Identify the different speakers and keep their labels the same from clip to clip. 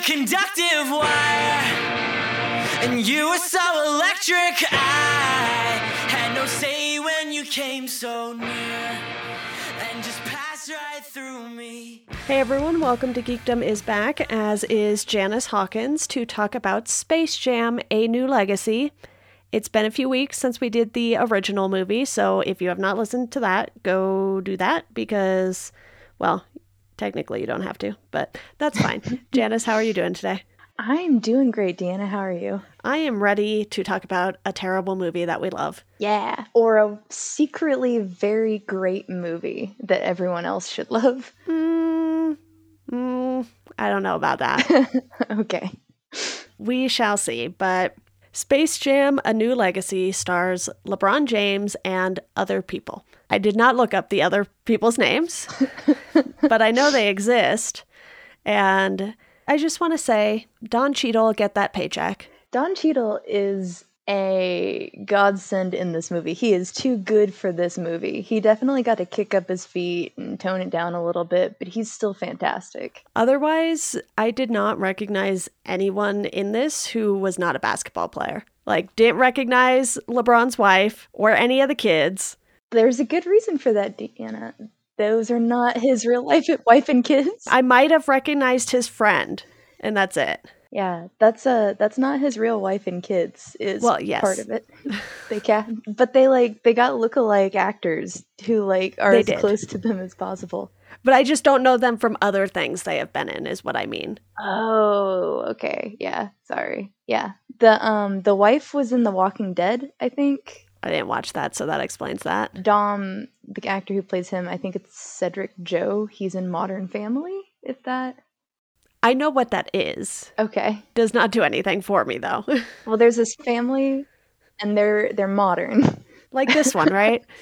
Speaker 1: conductive wire, and you were so electric. I had no say when you came so near, and just passed right through me.
Speaker 2: Hey everyone, welcome to Geekdom is Back, as is Janice Hawkins to talk about Space Jam A New Legacy. It's been a few weeks since we did the original movie, so if you have not listened to that, go do that because, well, technically you don't have to, but that's fine. Janice, how are you doing today?
Speaker 3: I'm doing great, Deanna. How are you?
Speaker 2: I am ready to talk about a terrible movie that we love.
Speaker 3: Yeah. Or a secretly very great movie that everyone else should love.
Speaker 2: Mm, mm, I don't know about that.
Speaker 3: okay.
Speaker 2: We shall see, but Space Jam A New Legacy stars LeBron James and other people. I did not look up the other people's names, but I know they exist. And I just want to say, Don Cheadle, get that paycheck.
Speaker 3: Don Cheadle is a godsend in this movie. He is too good for this movie. He definitely got to kick up his feet and tone it down a little bit, but he's still fantastic.
Speaker 2: Otherwise, I did not recognize anyone in this who was not a basketball player. Like, didn't recognize LeBron's wife or any of the kids.
Speaker 3: There's a good reason for that, Deanna. Those are not his real life wife and kids.
Speaker 2: I might have recognized his friend, and that's it.
Speaker 3: Yeah, that's uh that's not his real wife and kids is
Speaker 2: Well, yes.
Speaker 3: part of it. they can but they like they got lookalike actors who like are
Speaker 2: They
Speaker 3: as
Speaker 2: did.
Speaker 3: close to them as possible.
Speaker 2: But I just don't know them from other things they have been in, is what I mean.
Speaker 3: Oh, okay. Yeah, sorry. Yeah. The um the wife was in The Walking Dead, I think.
Speaker 2: I didn't watch that, so that explains that.
Speaker 3: Dom, the actor who plays him, I think it's Cedric Joe. He's in Modern Family, if that.
Speaker 2: I know what that is.
Speaker 3: Okay.
Speaker 2: Does not do anything for me though.
Speaker 3: Well, there's this family and they're they're modern.
Speaker 2: like this one, right?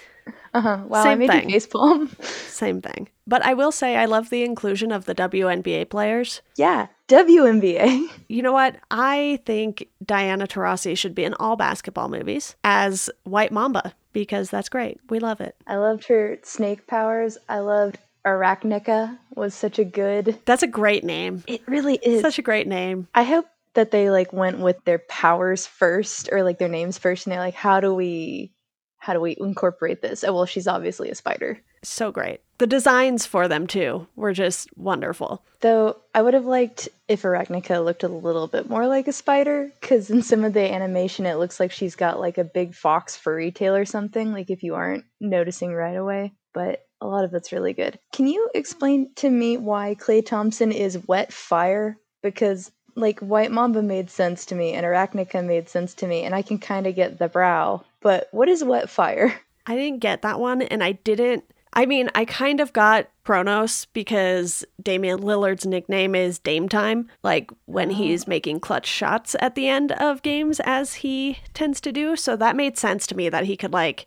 Speaker 3: Uh-huh. Wow, I
Speaker 2: Same
Speaker 3: made
Speaker 2: thing.
Speaker 3: facepalm.
Speaker 2: Same thing. But I will say I love the inclusion of the WNBA players.
Speaker 3: Yeah, WNBA.
Speaker 2: You know what? I think Diana Taurasi should be in all basketball movies as White Mamba because that's great. We love it.
Speaker 3: I loved her snake powers. I loved Arachnneka was such a good.
Speaker 2: That's a great name.
Speaker 3: It really is.
Speaker 2: Such a great name.
Speaker 3: I hope that they like went with their powers first or like their names first and they're like how do we how do we incorporate this? Oh well, she's obviously a spider.
Speaker 2: So great. The designs for them too were just wonderful.
Speaker 3: Though I would have liked if Arachnneka looked a little bit more like a spider, because in some of the animation it looks like she's got like a big fox furry tail or something, like if you aren't noticing right away. But a lot of it's really good. Can you explain to me why Klay Thompson is wet fire? Because like White Mamba made sense to me and Arachnneka made sense to me, and I can kind of get the brow. But what is wet fire?
Speaker 2: I didn't get that one, and I didn't. I mean, I kind of got Chronos because Damian Lillard's nickname is Dame Time, like when ah. he's making clutch shots at the end of games, as he tends to do. So that made sense to me that he could, like,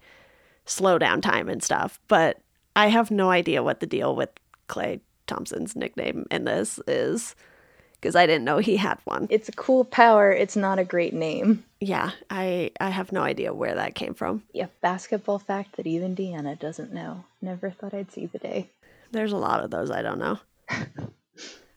Speaker 2: slow down time and stuff. But I have no idea what the deal with Klay Thompson's nickname in this is because I didn't know he had one.
Speaker 3: It's a cool power, it's not a great name.
Speaker 2: Yeah, I, I have no idea where that came from.
Speaker 3: Yeah, basketball fact that even Deanna doesn't know. Never thought I'd see the day.
Speaker 2: There's a lot of those I don't know.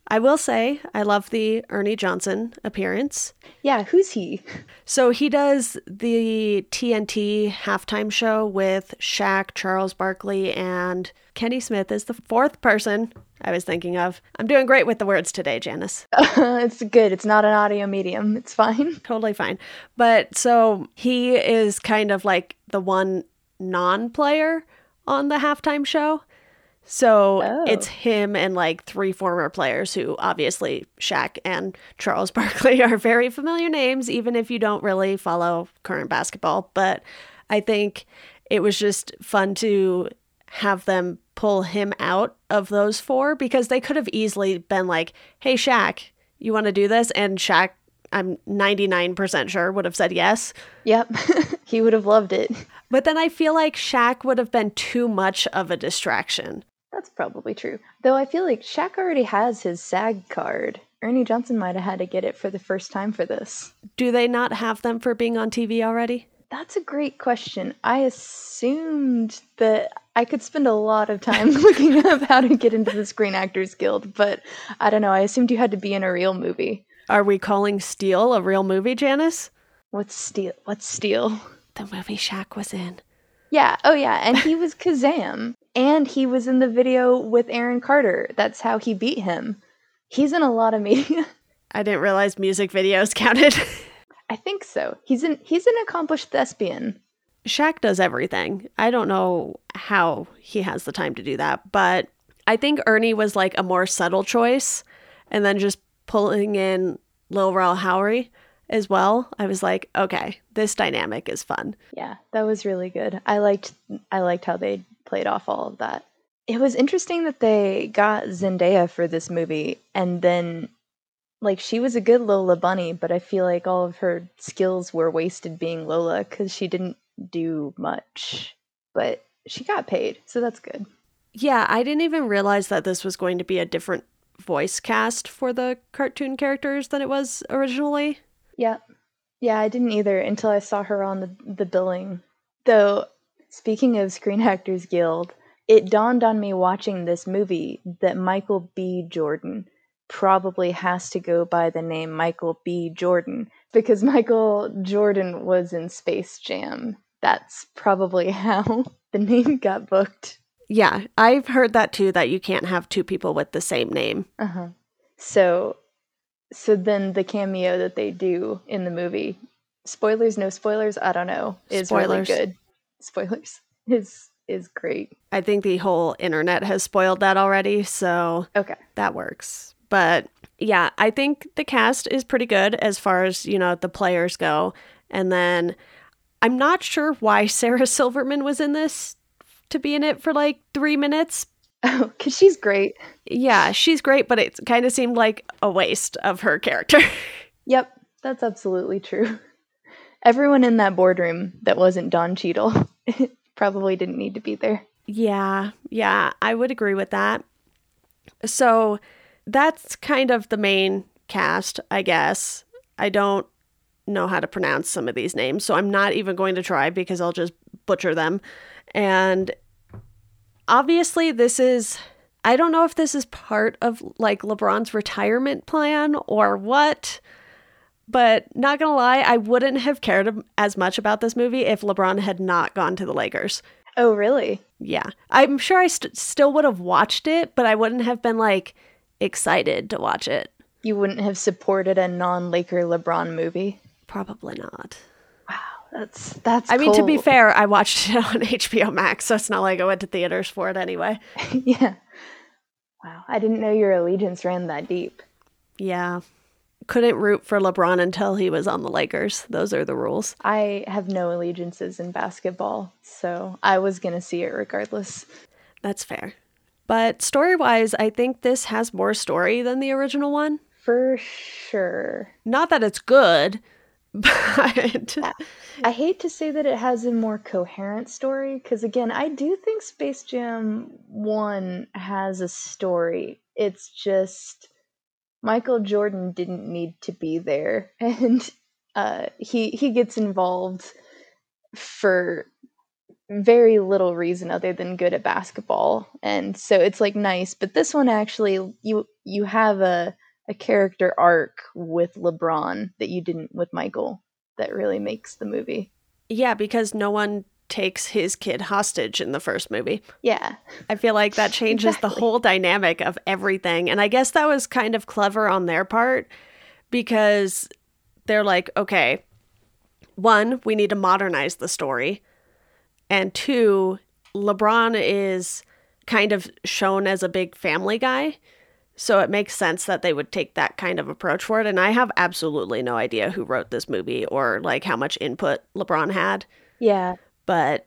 Speaker 2: I will say I love the Ernie Johnson appearance.
Speaker 3: Yeah, who's he?
Speaker 2: So he does the TNT halftime show with Shaq, Charles Barkley, and Kenny Smith is the fourth person I was thinking of. I'm doing great with the words today, Janice.
Speaker 3: it's good. It's not an audio medium. It's fine.
Speaker 2: totally fine. But so he is kind of like the one non player on the halftime show. So
Speaker 3: Oh.
Speaker 2: it's him and like three former players who obviously Shaq and Charles Barkley are very familiar names, even if you don't really follow current basketball. But I think it was just fun to have them pull him out of those four because they could have easily been like, hey, Shaq, you want to do this? And Shaq, I'm 99% sure, would have said yes.
Speaker 3: Yep. he would have loved it.
Speaker 2: But then I feel like Shaq would have been too much of a distraction.
Speaker 3: That's probably true. Though I feel like Shaq already has his SAG card. Ernie Johnson might have had to get it for the first time for this.
Speaker 2: Do they not have them for being on TV already?
Speaker 3: That's a great question. I assumed that I could spend a lot of time looking up how to get into the Screen Actors Guild, but I don't know. I assumed you had to be in a real movie.
Speaker 2: Are we calling Steel a real movie, Janice?
Speaker 3: What's Steel? What's Steel?
Speaker 2: The movie Shaq was in.
Speaker 3: Yeah. Oh, yeah. And he was Kazam, and he was in the video with Aaron Carter. That's how he beat him. He's in a lot of media.
Speaker 2: I didn't realize music videos counted.
Speaker 3: I think so. He's an he's an accomplished thespian.
Speaker 2: Shaq does everything. I don't know how he has the time to do that, but I think Ernie was like a more subtle choice. And then just pulling in Lil Rel Howery as well, I was like, okay, this dynamic is fun.
Speaker 3: Yeah, that was really good. I liked I liked how they played off all of that. It was interesting that they got Zendaya for this movie and then like she was a good Lola bunny, but I feel like all of her skills were wasted being Lola cuz she didn't do much. But she got paid, so that's good.
Speaker 2: Yeah, I didn't even realize that this was going to be a different voice cast for the cartoon characters than it was originally.
Speaker 3: Yeah. Yeah, I didn't either until I saw her on the, the billing. Though, speaking of Screen Actors Guild, it dawned on me watching this movie that Michael B. Jordan probably has to go by the name Michael B. Jordan because Michael Jordan was in Space Jam. That's probably how the name got booked.
Speaker 2: Yeah, I've heard that too that you can't have two people with the same name.
Speaker 3: Uh-huh. So so then the cameo that they do in the movie, spoilers, no spoilers, I don't know, is
Speaker 2: Spoilers.
Speaker 3: really good. Spoilers is is great.
Speaker 2: I think the whole internet has spoiled that already, so
Speaker 3: Okay.
Speaker 2: that works. But yeah, I think the cast is pretty good as far as, you know, the players go. And then I'm not sure why Sarah Silverman was in this to be in it for like three minutes.
Speaker 3: Oh, cause she's great.
Speaker 2: Yeah, she's great, but it kind of seemed like a waste of her character.
Speaker 3: Yep, that's absolutely true. Everyone in that boardroom that wasn't Don Cheadle probably didn't need to be there.
Speaker 2: Yeah, yeah, I would agree with that. So that's kind of the main cast, I guess. I don't know how to pronounce some of these names, so I'm not even going to try because I'll just butcher them. And obviously, this is. I don't know if this is part of like LeBron's retirement plan or what, but not gonna lie, I wouldn't have cared as much about this movie if LeBron had not gone to the Lakers.
Speaker 3: Oh, really?
Speaker 2: Yeah. I'm sure I st- still would have watched it, but I wouldn't have been like excited to watch it.
Speaker 3: You wouldn't have supported a non-Laker LeBron movie?
Speaker 2: Probably not.
Speaker 3: Wow, that's that's.
Speaker 2: I mean, to be fair, I watched it on HBO Max, so it's not like I went to theaters for it anyway.
Speaker 3: yeah. Wow, I didn't know your allegiance ran that deep.
Speaker 2: Yeah. Couldn't root for LeBron until he was on the Lakers. Those are the rules.
Speaker 3: I have no allegiances in basketball, so I was gonna see it regardless.
Speaker 2: That's fair. But story wise, I think this has more story than the original one.
Speaker 3: For sure.
Speaker 2: Not that it's good, but
Speaker 3: I hate to say that it has a more coherent story because, again, I do think Space Jam 1 has a story. It's just Michael Jordan didn't need to be there, and uh, he he gets involved for very little reason other than good at basketball, and so it's like nice. But this one actually, you you have a a character arc with LeBron that you didn't with Michael that really makes the movie.
Speaker 2: yeah, because no one takes his kid hostage in the first movie.
Speaker 3: Yeah.
Speaker 2: I feel like that changes the whole dynamic of everything. And I guess that was kind of clever on their part because they're like, okay, one, we need to modernize the story. And two, LeBron is kind of shown as a big family guy. So it makes sense that they would take that kind of approach for it. And I have absolutely no idea who wrote this movie or like how much input LeBron had,
Speaker 3: Yeah.
Speaker 2: But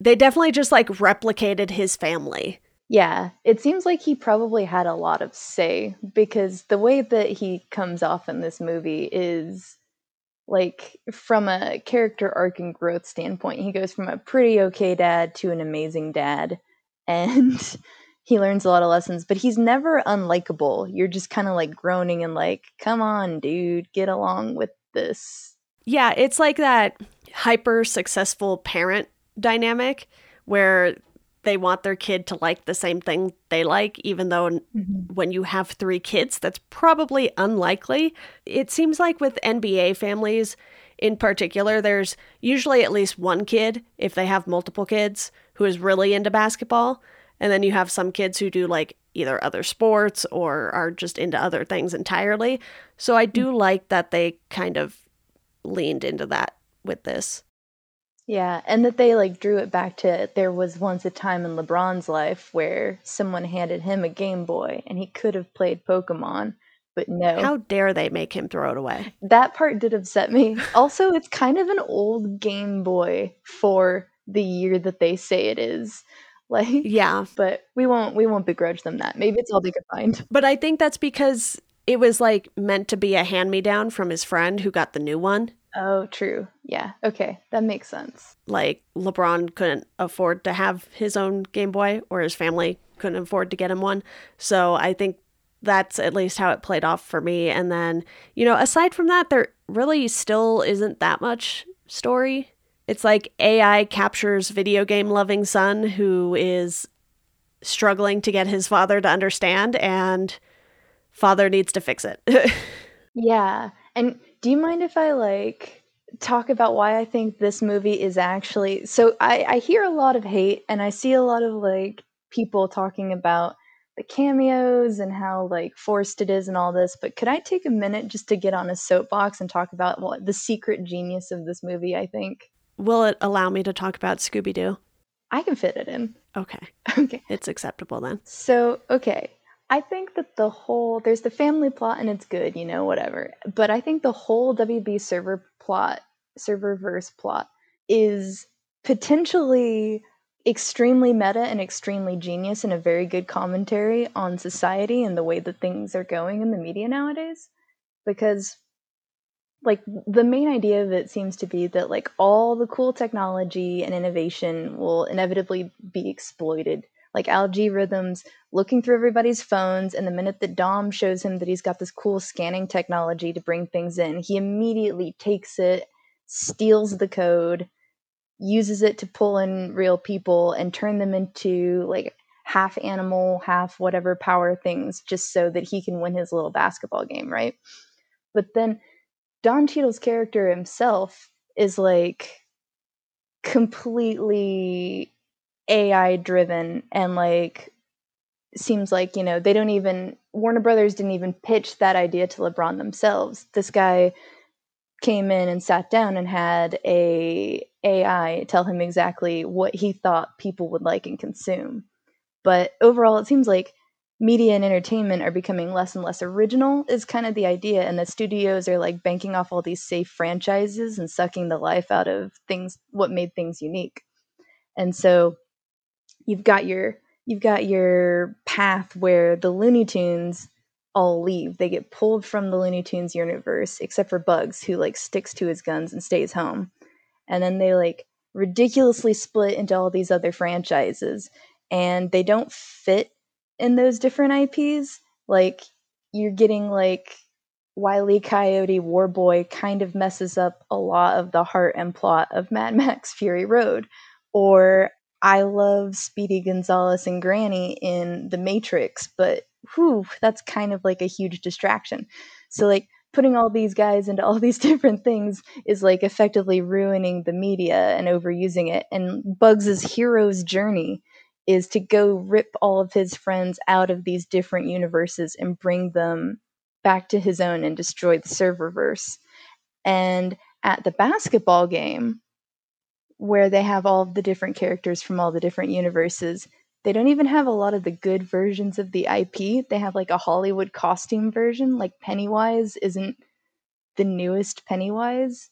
Speaker 2: they definitely just like replicated his family.
Speaker 3: Yeah. It seems like he probably had a lot of say because the way that he comes off in this movie is like from a character arc and growth standpoint, he goes from a pretty okay dad to an amazing dad. And he learns a lot of lessons, but he's never unlikable. You're just kind of like groaning and like, come on, dude, get along with this.
Speaker 2: Yeah, it's like that hyper successful parent dynamic where they want their kid to like the same thing they like, even though
Speaker 3: Mhm.
Speaker 2: when you have three kids, that's probably unlikely. It seems like with NBA families in particular, there's usually at least one kid, if they have multiple kids, who is really into basketball. And then you have some kids who do like either other sports or are just into other things entirely. So I do like that they kind of leaned into that with this.
Speaker 3: Yeah, and that they like drew it back to there was once a time in LeBron's life where someone handed him a Game Boy and he could have played Pokemon, but no.
Speaker 2: How dare they make him throw it away?
Speaker 3: that part did upset me. Also, it's kind of an old Game Boy for the year that they say it is. Like
Speaker 2: Yeah.
Speaker 3: but we won't we won't begrudge them that. Maybe it's all they could find.
Speaker 2: But I think that's because it was like meant to be a hand me down from his friend who got the new one.
Speaker 3: Oh, true. Yeah. Okay. That makes sense.
Speaker 2: Like LeBron couldn't afford to have his own Game Boy or his family couldn't afford to get him one. So I think that's at least how it played off for me. And then, you know, aside from that, there really still isn't that much story. It's like AI captures video game loving son who is struggling to get his father to understand and father needs to fix it.
Speaker 3: Yeah. And do you mind if I like talk about why I think this movie is actually so I, I hear a lot of hate and I see a lot of like people talking about the cameos and how like forced it is and all this, but could I take a minute just to get on a soapbox and talk about what the secret genius of this movie, I think?
Speaker 2: Will it allow me to talk about Scooby Doo?
Speaker 3: I can fit it in.
Speaker 2: Okay,
Speaker 3: Okay.
Speaker 2: it's acceptable then.
Speaker 3: So, okay. I think that the whole there's the family plot and it's good, you know, whatever. But I think the whole WB server plot, serververse plot is potentially extremely meta and extremely genius and a very good commentary on society and the way that things are going in the media nowadays because like the main idea of it seems to be that like all the cool technology and innovation will inevitably be exploited like algae rhythms looking through everybody's phones and the minute that dom shows him that he's got this cool scanning technology to bring things in he immediately takes it steals the code uses it to pull in real people and turn them into like half animal half whatever power things just so that he can win his little basketball game right? But then don Cheadle's character himself is like completely AI driven and like seems like you know they don't even Warner Brothers didn't even pitch that idea to LeBron themselves. This guy came in and sat down and had a AI tell him exactly what he thought people would like and consume. But overall, it seems like media and entertainment are becoming less and less original is kind of the idea and the studios are like banking off all these safe franchises and sucking the life out of things what made things unique and so you've got your you've got your path where the looney tunes all leave they get pulled from the looney tunes universe except for bugs who like sticks to his guns and stays home and then they like ridiculously split into all these other franchises and they don't fit in those different IPs. Like you're getting like Wile E. Coyote Warboy kind of messes up a lot of the heart and plot of Mad Max Fury Road. Or I love Speedy Gonzales and Granny in The Matrix, but whew, that's kind of like a huge distraction. So like putting all these guys into all these different things is like effectively ruining the media and overusing it. And Bugs's hero's journey is to go rip all of his friends out of these different universes and bring them back to his own and destroy the serververse. And at the basketball game, where they have all of the different characters from all the different universes, they don't even have a lot of the good versions of the IP. They have like a Hollywood costume version, like Pennywise isn't the newest Pennywise.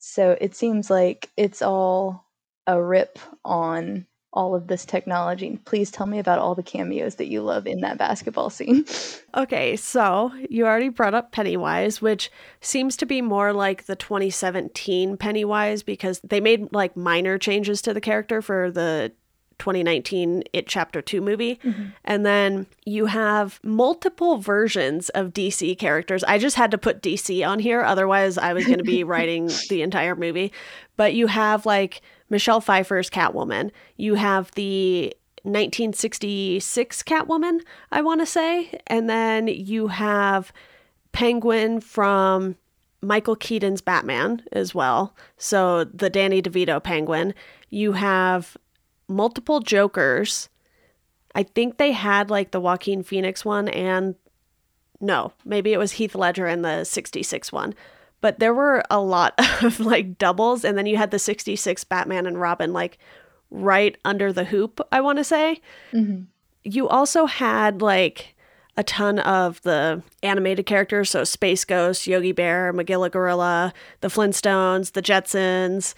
Speaker 3: So it seems like it's all a rip on all of this technology. Please tell me about all the cameos that you love in that basketball scene.
Speaker 2: Okay, so you already brought up Pennywise, which seems to be more like the 2017 Pennywise because they made like minor changes to the character for the 2019 It Chapter 2 movie. Mm-hmm. And then you have multiple versions of DC characters. I just had to put DC on here, otherwise, I was going to be writing the entire movie. But you have like Michelle Pfeiffer's Catwoman. You have the 1966 Catwoman, I want to say. And then you have Penguin from Michael Keaton's Batman as well. So the Danny DeVito Penguin. You have multiple Jokers. I think they had like the Joaquin Phoenix one and no, maybe it was Heath Ledger in the 66 one. But there were a lot of like doubles and then you had the 66 Batman and Robin like right under the hoop, I want to say.
Speaker 3: Mm-hmm.
Speaker 2: You also had like a ton of the animated characters, so Space Ghost, Yogi Bear, Magilla Gorilla, the Flintstones, the Jetsons,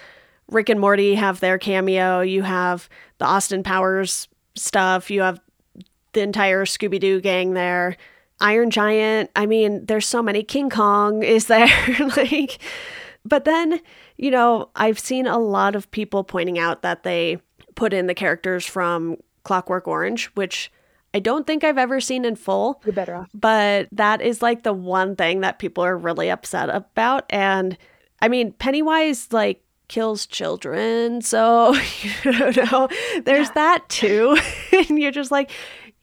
Speaker 2: Rick and Morty have their cameo. You have the Austin Powers stuff. You have the entire Scooby Doo gang there. Iron Giant. I mean, there's so many. King Kong is there. like, but then, you know, I've seen a lot of people pointing out that they put in the characters from Clockwork Orange, which I don't think I've ever seen in full.
Speaker 3: You're better off.
Speaker 2: But that is like the one thing that people are really upset about. And I mean, Pennywise, like, kills children. So, you know, there's
Speaker 3: Yeah.
Speaker 2: that too. and you're just like,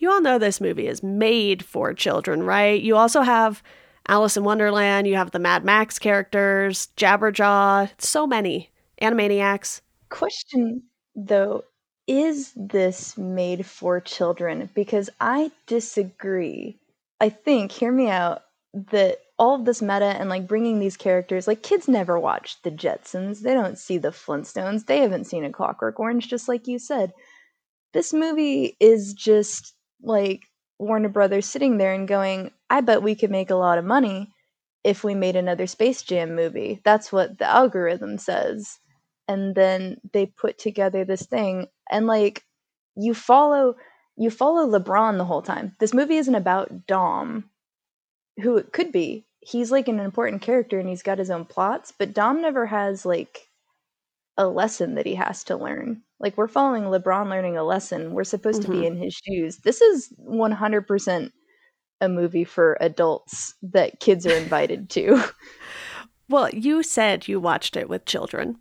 Speaker 2: you all know this movie is made for children, right? You also have Alice in Wonderland, you have the Mad Max characters, Jabberjaw, so many. Animaniacs.
Speaker 3: Question though, is this made for children? Because I disagree. I think, hear me out, that all of this meta and like bringing these characters, like kids never watch the Jetsons. They don't see the Flintstones. They haven't seen a Clockwork Orange, just like you said. This movie is just like Warner Brothers sitting there and going, I bet we could make a lot of money if we made another Space Jam movie. That's what the algorithm says. And then they put together this thing and like you follow you follow LeBron the whole time. This movie isn't about Dom, who it could be. He's like an important character and he's got his own plots, but Dom never has like a lesson that he has to learn. Like we're following LeBron learning a lesson. We're supposed to
Speaker 2: Mhm.
Speaker 3: be in his shoes. This is 100% a movie for adults that kids are invited to.
Speaker 2: Well, you said you watched it with children.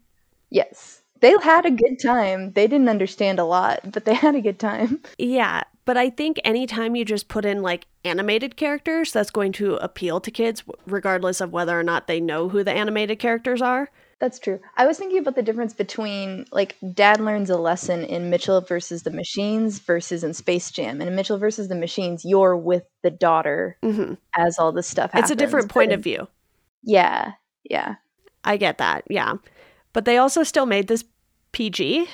Speaker 3: yes. They had a good time. They didn't understand a lot, but they had a good time.
Speaker 2: Yeah, but I think anytime you just put in like animated characters, that's going to appeal to kids, regardless of whether or not they know who the animated characters are.
Speaker 3: That's true. I was thinking about the difference between like dad learns a lesson in Mitchell versus the Machines versus in Space Jam. And in Mitchell versus the Machines, you're with the daughter
Speaker 2: hmm
Speaker 3: as all this stuff happens.
Speaker 2: It's a different point
Speaker 3: in-
Speaker 2: of view.
Speaker 3: Yeah, yeah.
Speaker 2: I get that. Yeah. But they also still made this PG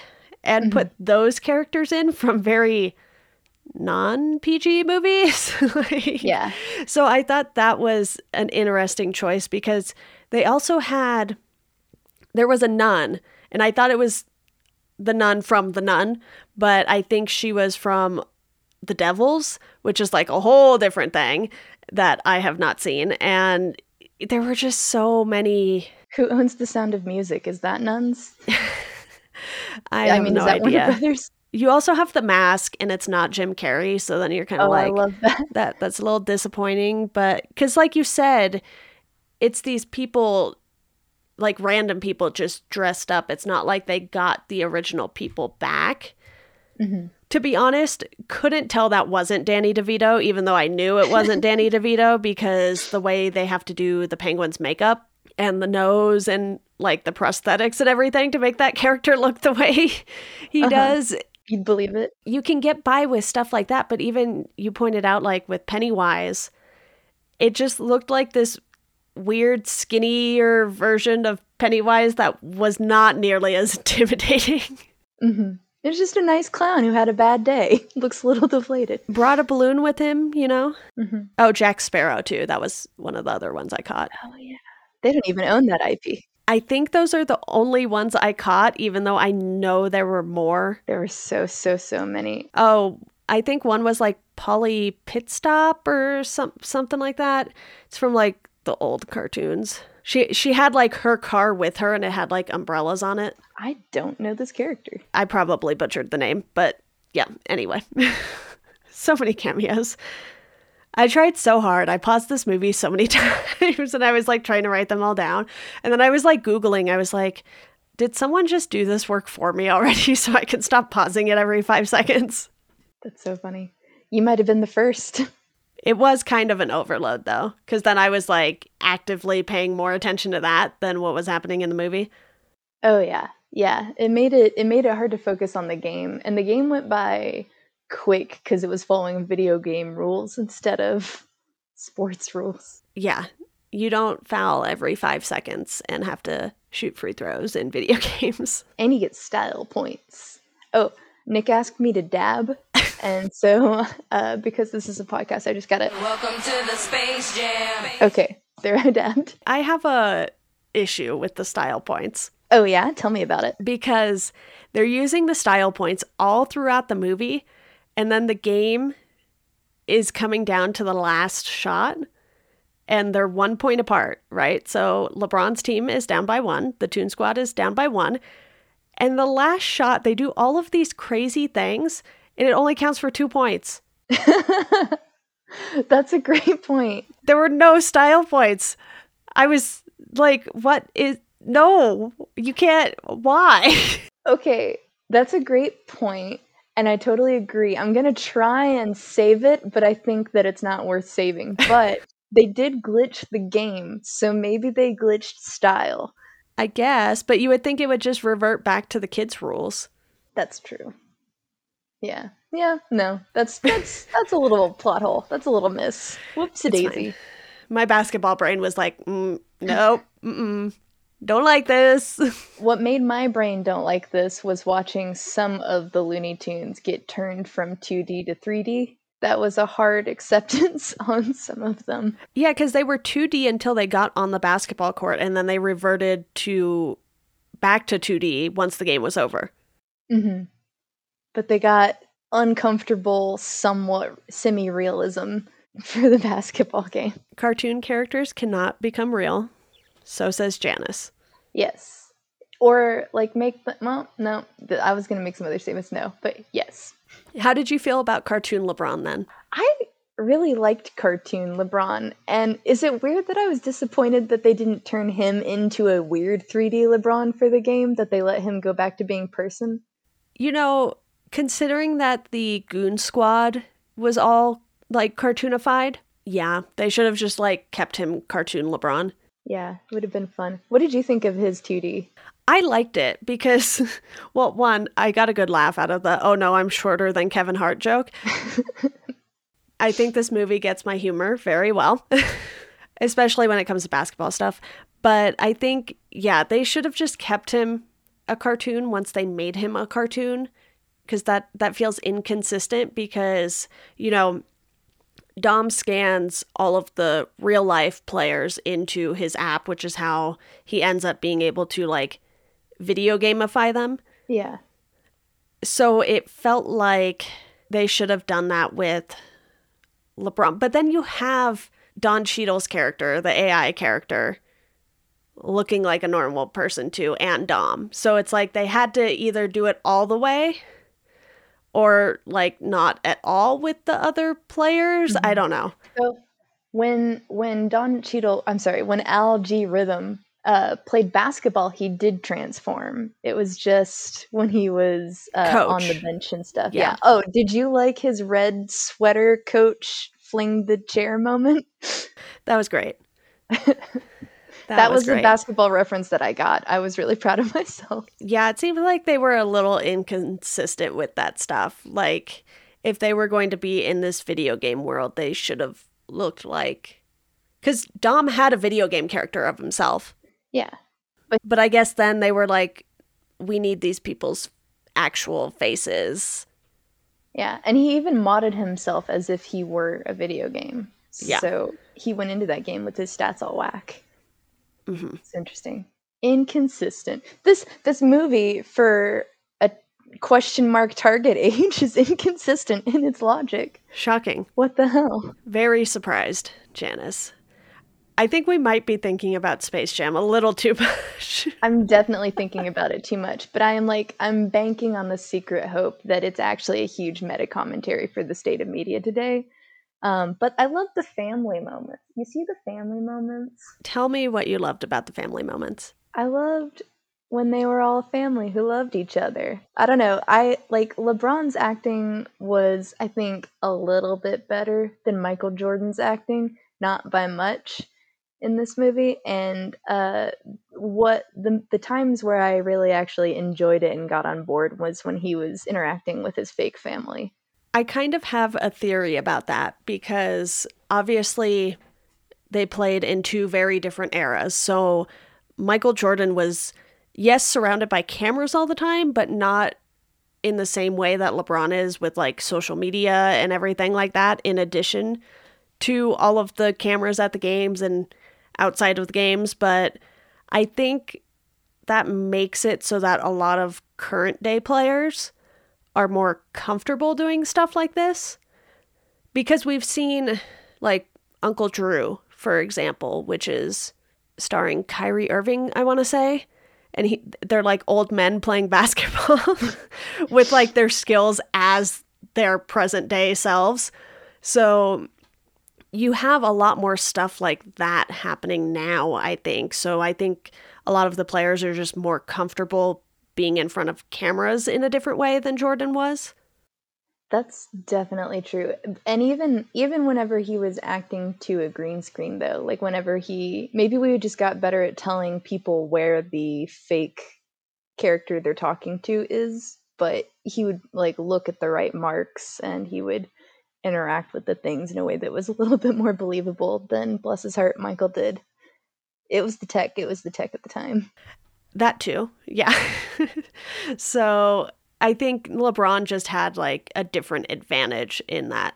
Speaker 2: and put those characters in from very non PG movies. Like-
Speaker 3: Yeah.
Speaker 2: So I thought that was an interesting choice because they also had there was a nun and I thought it was the nun from the nun, but I think she was from the Devils, which is like a whole different thing that I have not seen and there were just so many
Speaker 3: Who owns the sound of music? Is that nuns?
Speaker 2: I, have
Speaker 3: mean,
Speaker 2: no
Speaker 3: is that Warner
Speaker 2: idea.
Speaker 3: Brothers?
Speaker 2: You also have the mask and it's not Jim Carrey, so then you're kind of
Speaker 3: Oh, I
Speaker 2: like
Speaker 3: love that.
Speaker 2: that that's a little disappointing but because like you said it's these people like random people just dressed up it's not like they got the original people back
Speaker 3: Mhm.
Speaker 2: to be honest couldn't tell that wasn't danny devito even though i knew it wasn't danny devito because the way they have to do the penguin's makeup and the nose and like the prosthetics and everything to make that character look the way he
Speaker 3: Uh-huh.
Speaker 2: does
Speaker 3: You'd believe it.
Speaker 2: you can get by with stuff like that, but even you pointed out like with Pennywise, it just looked like this weird skinnier version of Pennywise that was not nearly as intimidating.
Speaker 3: hmm It's just a nice clown who had a bad day. Looks a little deflated.
Speaker 2: Brought a balloon with him, you know?
Speaker 3: hmm
Speaker 2: Oh, Jack Sparrow too. That was one of the other ones I caught.
Speaker 3: Oh yeah. They don't even own that IP.
Speaker 2: I think those are the only ones I caught, even though I know there were more.
Speaker 3: There were so so so many.
Speaker 2: Oh, I think one was like Polly Pit Stop or some something like that. It's from like the old cartoons. She she had like her car with her and it had like umbrellas on it.
Speaker 3: I don't know this character.
Speaker 2: I probably butchered the name, but yeah, anyway. so many cameos. I tried so hard. I paused this movie so many times and I was like trying to write them all down. And then I was like Googling, I was like, did someone just do this work for me already so I can stop pausing it every five seconds?
Speaker 3: That's so funny. You might have been the first.
Speaker 2: It was kind of an overload though, because then I was like actively paying more attention to that than what was happening in the movie.
Speaker 3: Oh yeah. Yeah. It made it it made it hard to focus on the game. And the game went by quick because it was following video game rules instead of sports rules.
Speaker 2: Yeah, you don't foul every five seconds and have to shoot free throws in video games.
Speaker 3: And you get style points. Oh, Nick asked me to dab. And so, uh, because this is a podcast, I just got it.
Speaker 1: Welcome to the Space Jam.
Speaker 3: Okay, there I dabbed.
Speaker 2: I have a issue with the style points
Speaker 3: Oh, yeah? Tell me about it.
Speaker 2: because they're using the style points all throughout the movie, and then the game is coming down to the last shot, and they're one point apart, right? So LeBron's team is down by one, the Tune Squad is down by one, and the last shot, they do all of these crazy things, and it only counts for two points.
Speaker 3: That's a great point.
Speaker 2: There were no style points. I was like, what is. No, you can't. Why?
Speaker 3: Okay, that's a great point, and I totally agree. I'm gonna try and save it, but I think that it's not worth saving. But they did glitch the game, so maybe they glitched style.
Speaker 2: I guess, but you would think it would just revert back to the kids' rules.
Speaker 3: That's true. Yeah. Yeah, no. That's that's that's a little plot hole. That's a little miss. Whoops a
Speaker 2: It's
Speaker 3: daisy.
Speaker 2: My basketball brain was like, mm, nope, don't like this.
Speaker 3: What made my brain don't like this was watching some of the Looney Tunes get turned from 2D to 3D. That was a hard acceptance on some of them.
Speaker 2: yeah, because they were 2D until they got on the basketball court, and then they reverted to back to 2D once the game was over.
Speaker 3: hmm But they got uncomfortable, somewhat semi realism for the basketball game.
Speaker 2: Cartoon characters cannot become real. So says Janice.
Speaker 3: Yes. Or like make the, well, no, I was going to make some other statements. No, but yes.
Speaker 2: How did you feel about cartoon LeBron then?
Speaker 3: I really liked cartoon LeBron. And is it weird that I was disappointed that they didn't turn him into a weird 3D LeBron for the game, that they let him go back to being person?
Speaker 2: You know, considering that the Goon Squad was all like cartoonified, yeah, they should have just like kept him cartoon LeBron.
Speaker 3: Yeah, it would have been fun. What did you think of his 2D?
Speaker 2: I liked it because, well, one, I got a good laugh out of the oh no, I'm shorter than Kevin Hart joke. I think this movie gets my humor very well, especially when it comes to basketball stuff. But I think, yeah, they should have just kept him a cartoon once they made him a cartoon because that, that feels inconsistent because, you know, Dom scans all of the real life players into his app, which is how he ends up being able to like video gamify them.
Speaker 3: Yeah.
Speaker 2: So it felt like they should have done that with LeBron. But then you have Don Cheadle's character, the AI character, looking like a normal person too, and Dom. So it's like they had to either do it all the way or like not at all with the other players. I don't know.
Speaker 3: So when when Don Cheadle, I'm sorry, when Al G Rhythm uh, played basketball, he did transform. It was just when he was uh, on the bench and stuff.
Speaker 2: Yeah.
Speaker 3: Yeah. Oh, did you like his red sweater coach fling the chair moment?
Speaker 2: That was great. That,
Speaker 3: That, was, the basketball reference that I got. I was really proud of myself.
Speaker 2: Yeah, it seemed like they were a little inconsistent with that stuff. Like, if they were going to be in this video game world, they should have looked like. Because Dom had a video game character of himself.
Speaker 3: Yeah.
Speaker 2: But-, But I guess then they were like, we need these people's actual faces.
Speaker 3: Yeah, and he even modded himself as if he were a video game.
Speaker 2: Yeah.
Speaker 3: So he went into that game with his stats all whack.
Speaker 2: Hmm
Speaker 3: It's interesting. Inconsistent. This this movie for a question mark target age is inconsistent in its logic.
Speaker 2: Shocking.
Speaker 3: What the hell?
Speaker 2: Very surprised, Janice. I think we might be thinking about Space Jam a little too much.
Speaker 3: I'm definitely thinking about it too much, but I am like I'm banking on the secret hope that it's actually a huge meta commentary for the state of media today. Um, but I love the family moments. You see the family moments?
Speaker 2: Tell me what you loved about the family moments.
Speaker 3: I loved when they were all a family who loved each other. I don't know. I like LeBron's acting was I think a little bit better than Michael Jordan's acting, not by much in this movie and uh what the the times where I really actually enjoyed it and got on board was when he was interacting with his fake family.
Speaker 2: I kind of have a theory about that because obviously they played in two very different eras. So Michael Jordan was yes surrounded by cameras all the time, but not in the same way that LeBron is with like social media and everything like that in addition to all of the cameras at the games and outside of the games, but I think that makes it so that a lot of current day players are more comfortable doing stuff like this because we've seen like Uncle Drew, for example, which is starring Kyrie Irving, I want to say, and he they're like old men playing basketball with like their skills as their present day selves. So you have a lot more stuff like that happening now, I think. So I think a lot of the players are just more comfortable being in front of cameras in a different way than Jordan was.
Speaker 3: That's definitely true. And even even whenever he was acting to a green screen though, like whenever he maybe we just got better at telling people where the fake character they're talking to is, but he would like look at the right marks and he would interact with the things in a way that was a little bit more believable than bless his heart Michael did. It was the tech, it was the tech at the time.
Speaker 2: That too. Yeah. so I think LeBron just had like a different advantage in that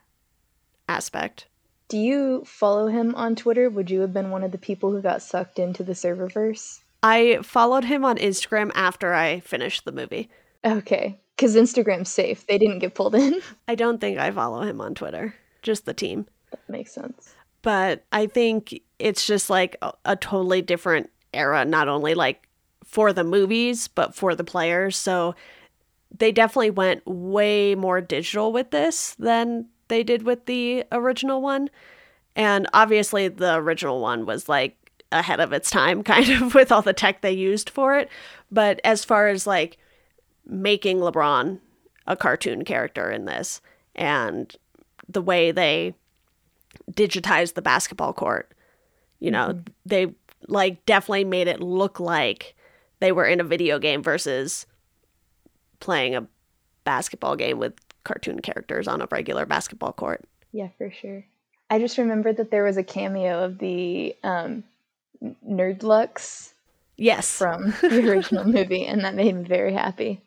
Speaker 2: aspect.
Speaker 3: Do you follow him on Twitter? Would you have been one of the people who got sucked into the serververse?
Speaker 2: I followed him on Instagram after I finished the movie.
Speaker 3: Okay. Because Instagram's safe. They didn't get pulled in.
Speaker 2: I don't think I follow him on Twitter, just the team.
Speaker 3: That makes sense.
Speaker 2: But I think it's just like a, a totally different era, not only like for the movies, but for the players. So they definitely went way more digital with this than they did with the original one. And obviously, the original one was like ahead of its time, kind of with all the tech they used for it. But as far as like making LeBron a cartoon character in this and the way they digitized the basketball court, you know, mm-hmm. they like definitely made it look like they were in a video game versus playing a basketball game with cartoon characters on a regular basketball court.
Speaker 3: Yeah, for sure. I just remembered that there was a cameo of the um, Nerdlucks.
Speaker 2: Yes.
Speaker 3: From the original movie, and that made me very happy.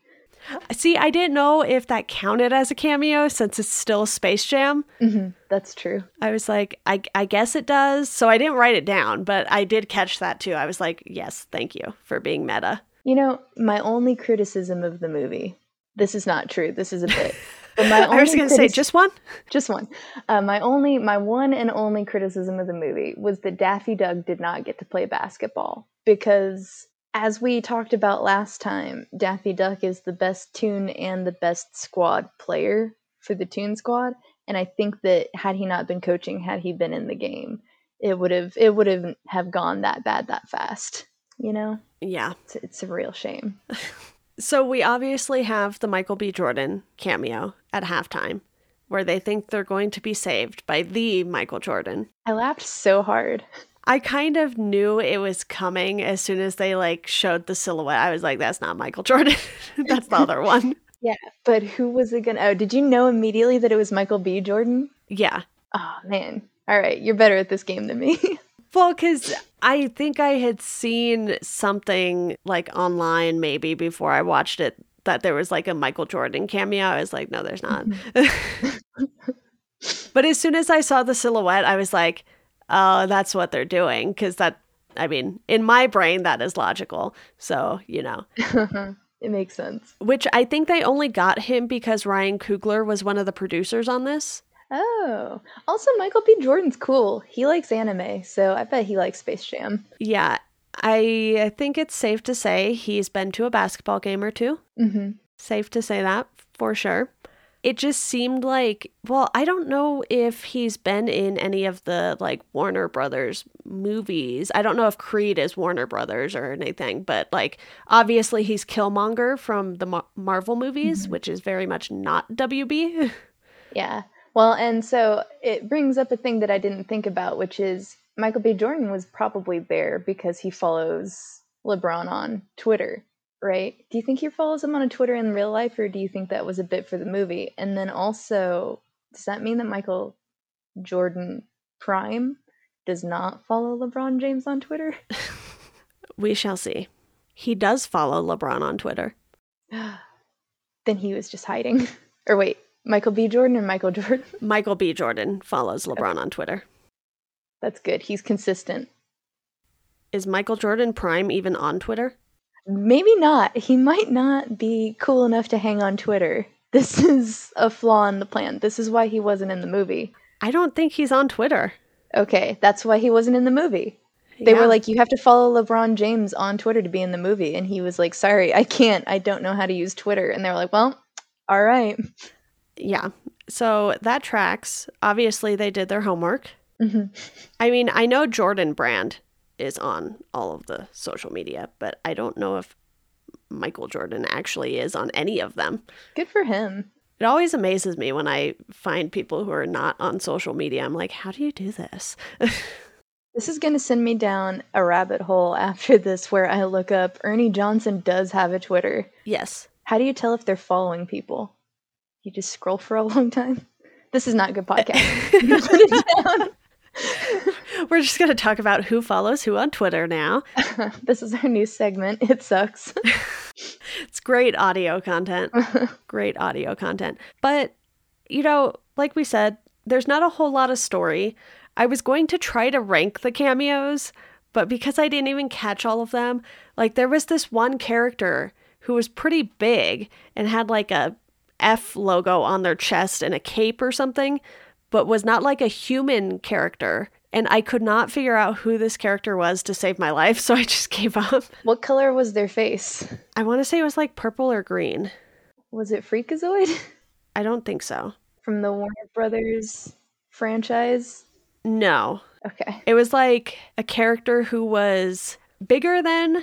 Speaker 2: See, I didn't know if that counted as a cameo since it's still Space Jam.
Speaker 3: Mm-hmm, that's true.
Speaker 2: I was like, I, I guess it does. So I didn't write it down, but I did catch that too. I was like, yes, thank you for being meta.
Speaker 3: You know, my only criticism of the movie. This is not true. This is a bit. But my
Speaker 2: I was going to say just one.
Speaker 3: Just one. Uh, my only, my one and only criticism of the movie was that Daffy Duck did not get to play basketball because, as we talked about last time, Daffy Duck is the best tune and the best squad player for the tune Squad, and I think that had he not been coaching, had he been in the game, it would have it would have have gone that bad that fast you know?
Speaker 2: Yeah.
Speaker 3: It's, it's a real shame.
Speaker 2: so we obviously have the Michael B. Jordan cameo at halftime where they think they're going to be saved by the Michael Jordan.
Speaker 3: I laughed so hard.
Speaker 2: I kind of knew it was coming as soon as they like showed the silhouette. I was like, that's not Michael Jordan. that's the other one.
Speaker 3: Yeah, but who was it gonna oh, did you know immediately that it was Michael B. Jordan?
Speaker 2: Yeah.
Speaker 3: Oh man. All right, you're better at this game than me.
Speaker 2: Well, because I think I had seen something like online maybe before I watched it that there was like a Michael Jordan cameo. I was like, no, there's not. Mm-hmm. but as soon as I saw the silhouette, I was like, oh, that's what they're doing. Because that, I mean, in my brain, that is logical. So, you know.
Speaker 3: it makes sense.
Speaker 2: Which I think they only got him because Ryan Coogler was one of the producers on this.
Speaker 3: Oh, also Michael B. Jordan's cool. He likes anime, so I bet he likes Space Jam.
Speaker 2: Yeah, I think it's safe to say he's been to a basketball game or 2
Speaker 3: mm-hmm.
Speaker 2: Safe to say that for sure. It just seemed like, well, I don't know if he's been in any of the like Warner Brothers movies. I don't know if Creed is Warner Brothers or anything, but like obviously he's Killmonger from the Mar- Marvel movies, mm-hmm. which is very much not WB.
Speaker 3: yeah. Well, and so it brings up a thing that I didn't think about, which is Michael B. Jordan was probably there because he follows LeBron on Twitter, right? Do you think he follows him on Twitter in real life, or do you think that was a bit for the movie? And then also, does that mean that Michael Jordan Prime does not follow LeBron James on Twitter?
Speaker 2: we shall see. He does follow LeBron on Twitter.
Speaker 3: then he was just hiding. or wait, Michael B. Jordan or Michael Jordan?
Speaker 2: Michael B. Jordan follows LeBron okay. on Twitter.
Speaker 3: That's good. He's consistent.
Speaker 2: Is Michael Jordan Prime even on Twitter?
Speaker 3: Maybe not. He might not be cool enough to hang on Twitter. This is a flaw in the plan. This is why he wasn't in the movie.
Speaker 2: I don't think he's on Twitter.
Speaker 3: Okay, that's why he wasn't in the movie. They yeah. were like, you have to follow LeBron James on Twitter to be in the movie. And he was like, sorry, I can't. I don't know how to use Twitter. And they were like, well, all right.
Speaker 2: Yeah. So that tracks. Obviously, they did their homework. Mm-hmm. I mean, I know Jordan Brand is on all of the social media, but I don't know if Michael Jordan actually is on any of them.
Speaker 3: Good for him.
Speaker 2: It always amazes me when I find people who are not on social media. I'm like, how do you do this?
Speaker 3: this is going to send me down a rabbit hole after this where I look up Ernie Johnson does have a Twitter.
Speaker 2: Yes.
Speaker 3: How do you tell if they're following people? You just scroll for a long time? This is not good podcast.
Speaker 2: We're just going to talk about who follows who on Twitter now.
Speaker 3: this is our new segment. It sucks.
Speaker 2: it's great audio content. great audio content. But, you know, like we said, there's not a whole lot of story. I was going to try to rank the cameos, but because I didn't even catch all of them, like there was this one character who was pretty big and had like a F logo on their chest and a cape or something, but was not like a human character and I could not figure out who this character was to save my life, so I just gave up.
Speaker 3: What color was their face?
Speaker 2: I want to say it was like purple or green.
Speaker 3: Was it Freakazoid?
Speaker 2: I don't think so.
Speaker 3: From the Warner Brothers franchise?
Speaker 2: No.
Speaker 3: Okay.
Speaker 2: It was like a character who was bigger than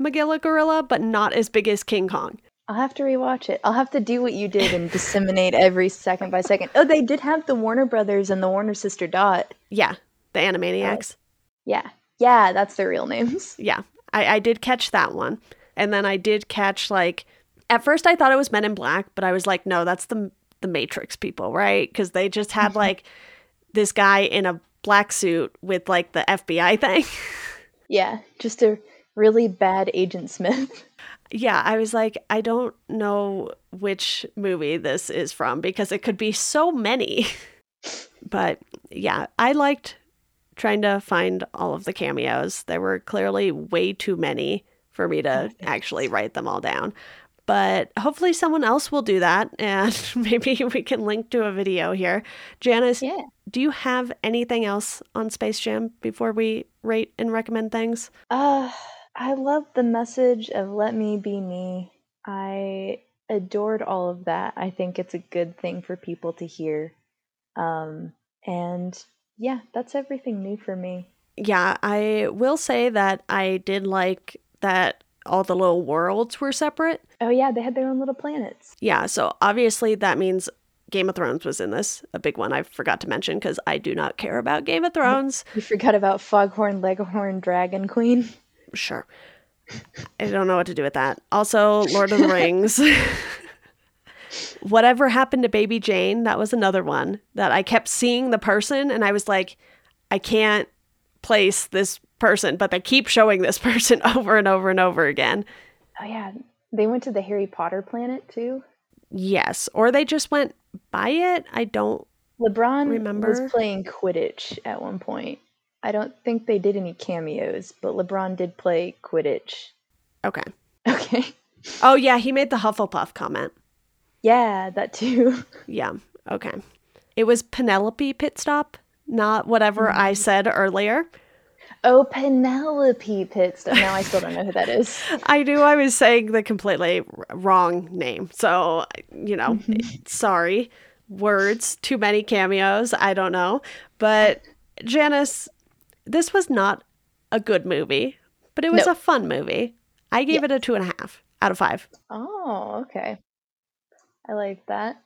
Speaker 2: Magilla Gorilla, but not as big as King Kong.
Speaker 3: I'll have to rewatch it. I'll have to do what you did and disseminate every second by second. Oh, they did have the Warner Brothers and the Warner sister Dot.
Speaker 2: Yeah, the Animaniacs.
Speaker 3: yeah. Yeah, that's their real names.
Speaker 2: Yeah. I, I did catch that one. And then I did catch like at first I thought it was Men in Black, but I was like, no, that's the the Matrix people, right? Because they just had mm-hmm. like this guy in a black suit with like the FBI thing.
Speaker 3: yeah, just a really bad Agent Smith.
Speaker 2: Yeah, I was like, I don't know which movie this is from because it could be so many. but yeah, I liked trying to find all of the cameos. There were clearly way too many for me to actually write them all down. But hopefully someone else will do that and maybe we can link to a video here. Janice, yeah. do you have anything else on Space Jam before we rate and recommend things?
Speaker 3: Uh I love the message of let me be me. I adored all of that. I think it's a good thing for people to hear. Um and yeah, that's everything new for me.
Speaker 2: Yeah, I will say that I did like that all the little worlds were separate.
Speaker 3: Oh, yeah, they had their own little planets.
Speaker 2: Yeah, so obviously that means Game of Thrones was in this, a big one I forgot to mention because I do not care about Game of Thrones.
Speaker 3: You forgot about Foghorn Leghorn Dragon Queen?
Speaker 2: Sure. I don't know what to do with that. Also, Lord of the Rings. Whatever happened to Baby Jane? That was another one that I kept seeing the person and I was like, I can't place this person, but they keep showing this person over and over and over again.
Speaker 3: Oh, yeah. They went to the Harry Potter planet too?
Speaker 2: Yes. Or they just went by it. I don't
Speaker 3: LeBron
Speaker 2: remember.
Speaker 3: was playing Quidditch at one point. I don't think they did any cameos, but LeBron did play Quidditch.
Speaker 2: Okay.
Speaker 3: Okay.
Speaker 2: Oh, yeah. He made the Hufflepuff comment.
Speaker 3: Yeah, that too.
Speaker 2: Yeah. Okay. It was Penelope Pitstop, not whatever mm-hmm. I said earlier.
Speaker 3: Oh, Penelope Pitstone. Now I still don't know who that is.
Speaker 2: I knew I was saying the completely r- wrong name. So, you know, sorry. Words, too many cameos. I don't know. But Janice, this was not a good movie, but it was
Speaker 3: No.
Speaker 2: a fun movie. I gave it a two and a half out of five.
Speaker 3: Oh, okay. I like that.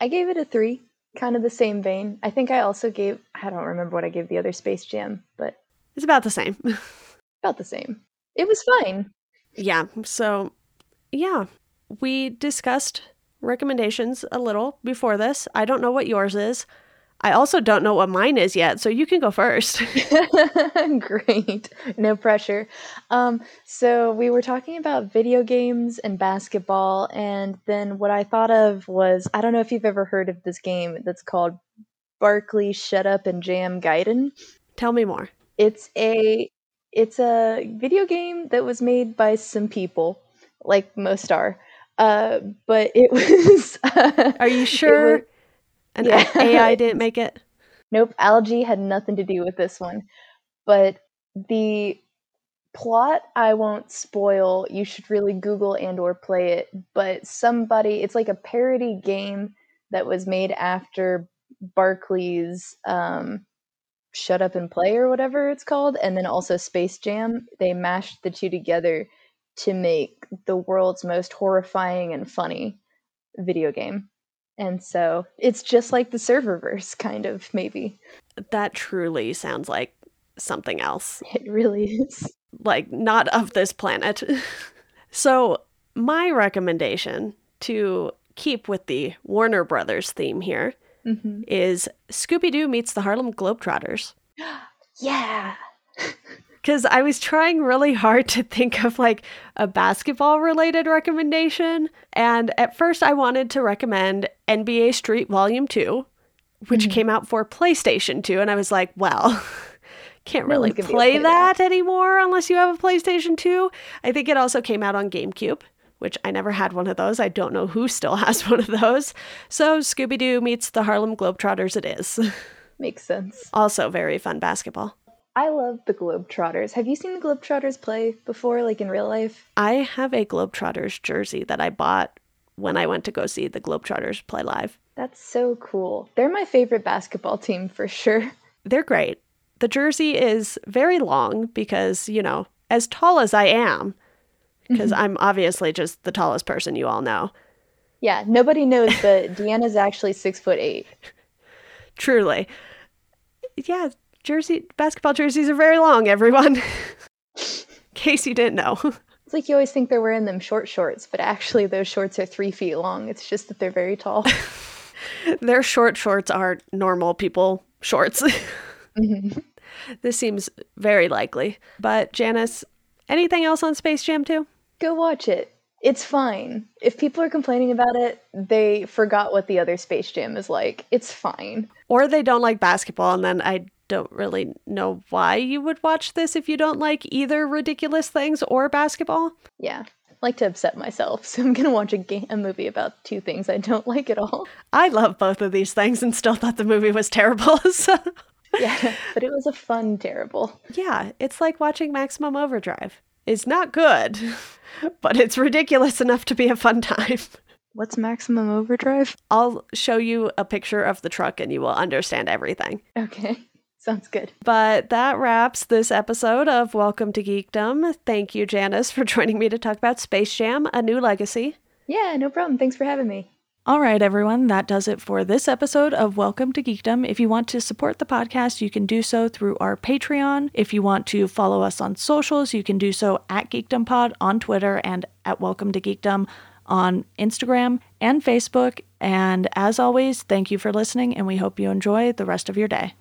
Speaker 3: I gave it a three, kind of the same vein. I think I also gave, I don't remember what I gave the other Space Jam, but
Speaker 2: It's about the same.
Speaker 3: about the same. It was fine.
Speaker 2: yeah. So, yeah, we discussed recommendations a little before this. I don't know what yours is. I also don't know what mine is yet, so you can go first.
Speaker 3: Great. No pressure. Um, so we were talking about video games and basketball, and then what I thought of was I don't know if you've ever heard of this game that's called Barkley Shut Up and Jam Gaiden.
Speaker 2: Tell me more.
Speaker 3: It's a it's a video game that was made by some people, like most are. Uh, but it was.
Speaker 2: Are you sure
Speaker 3: was-
Speaker 2: an
Speaker 3: Yeah.
Speaker 2: AI didn't make it?
Speaker 3: Nope, algae had nothing to do with this one. But the plot I won't spoil. You should really Google and or play it. But somebody, it's like a parody game that was made after Barkley's um, Shut Up and Play or whatever it's called, and then also Space Jam. They mashed the two together to make the world's most horrifying and funny video game. And so it's just like the serververse, kind of, maybe.
Speaker 2: That truly sounds like something else.
Speaker 3: It really is.
Speaker 2: like not of this planet. so, my recommendation to keep with the Warner Brothers theme here
Speaker 3: hmm
Speaker 2: is Scooby Doo meets the Harlem Globetrotters.
Speaker 3: Yeah.
Speaker 2: Because I was trying really hard to think of like a basketball related recommendation. And at first, I wanted to recommend NBA Street Volume 2, which
Speaker 3: Mhm.
Speaker 2: came out for PlayStation 2. And I was like, well, can't really
Speaker 3: one's gonna be able to
Speaker 2: play
Speaker 3: play
Speaker 2: that
Speaker 3: that.
Speaker 2: anymore unless you have a PlayStation 2. I think it also came out on GameCube. Which I never had one of those. I don't know who still has one of those. So, Scooby Doo meets the Harlem Globetrotters, it is.
Speaker 3: Makes sense.
Speaker 2: also, very fun basketball.
Speaker 3: I love the Globetrotters. Have you seen the Globetrotters play before, like in real life?
Speaker 2: I have a Globetrotters jersey that I bought when I went to go see the Globetrotters play live.
Speaker 3: That's so cool. They're my favorite basketball team for sure.
Speaker 2: They're great. The jersey is very long because, you know, as tall as I am, because mm-hmm. I'm obviously just the tallest person you all know.
Speaker 3: Yeah, nobody knows, but Deanna's actually six foot eight.
Speaker 2: Truly. Yeah, jersey basketball jerseys are very long, everyone. In case you didn't know.
Speaker 3: It's like you always think they're wearing them short shorts, but actually those shorts are three feet long. It's just that they're very tall.
Speaker 2: Their short shorts are normal people shorts.
Speaker 3: Mhm.
Speaker 2: this seems very likely. But Janice, anything else on Space Jam 2?
Speaker 3: Go watch it. It's fine. If people are complaining about it, they forgot what the other Space Jam is like. It's fine.
Speaker 2: Or they don't like basketball, and then I don't really know why you would watch this if you don't like either ridiculous things or basketball.
Speaker 3: Yeah. I like to upset myself, so I'm gonna watch a, ga- a movie about two things I don't like at all.
Speaker 2: I love both of these things and still thought the movie was terrible. so,
Speaker 3: Yeah, but it was a fun terrible.
Speaker 2: yeah, it's like watching Maximum Overdrive. It's not good, but it's ridiculous enough to be a fun time.
Speaker 3: What's Maximum Overdrive?
Speaker 2: I'll show you a picture of the truck and you will understand everything.
Speaker 3: Okay, sounds good.
Speaker 2: But that wraps this episode of Welcome to Geekdom. Thank you, Janice, for joining me to talk about Space Jam A New Legacy.
Speaker 3: Yeah, no problem. Thanks for having me.
Speaker 2: All right, everyone, that does it for this episode of Welcome to Geekdom. If you want to support the podcast, you can do so through our Patreon. If you want to follow us on socials, you can do so at GeekdomPod on Twitter and at Welcome to Geekdom on Instagram and Facebook. And as always, thank you for listening, and we hope you enjoy the rest of your day.